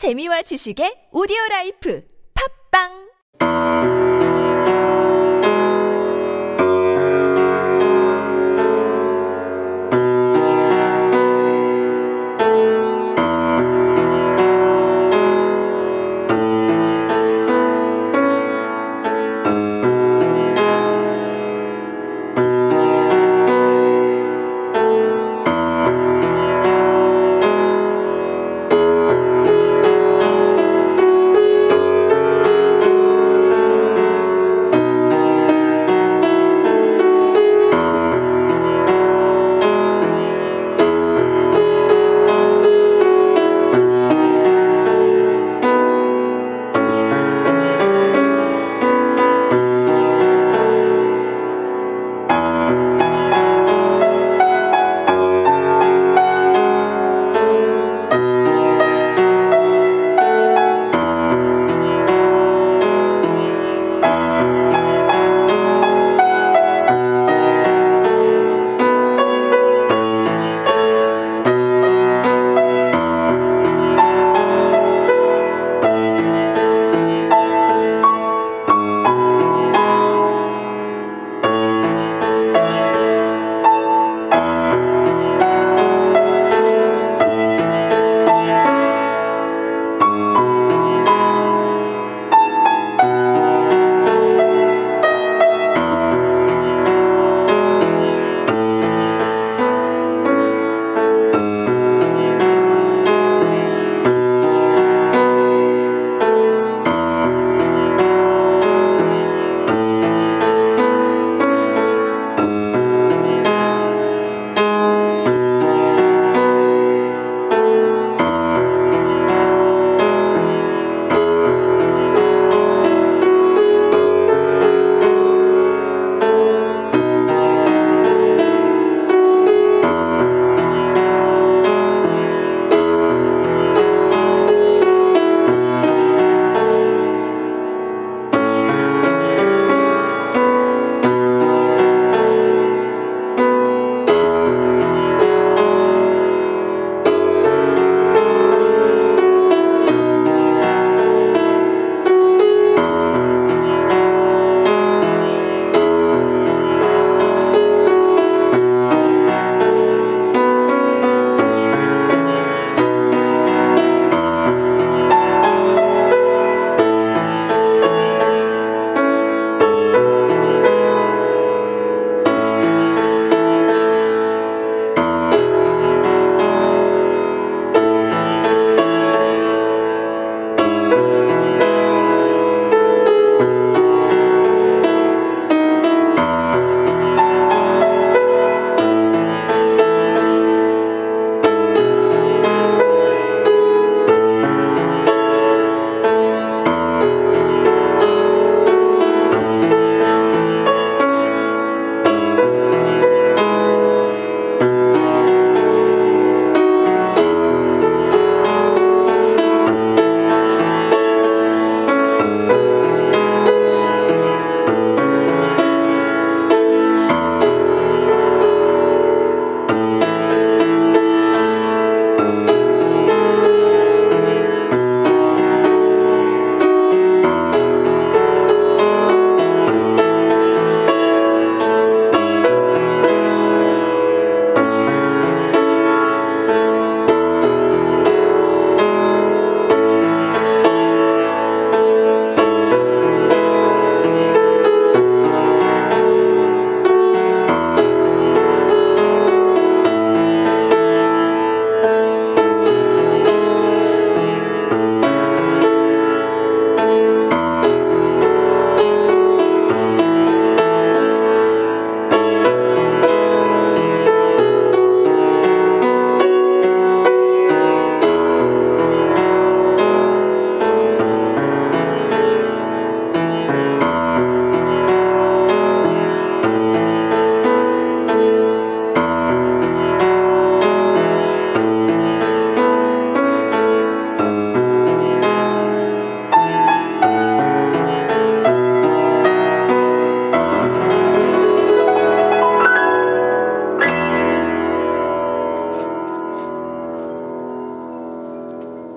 재미와 지식의 오디오 라이프. 팝빵!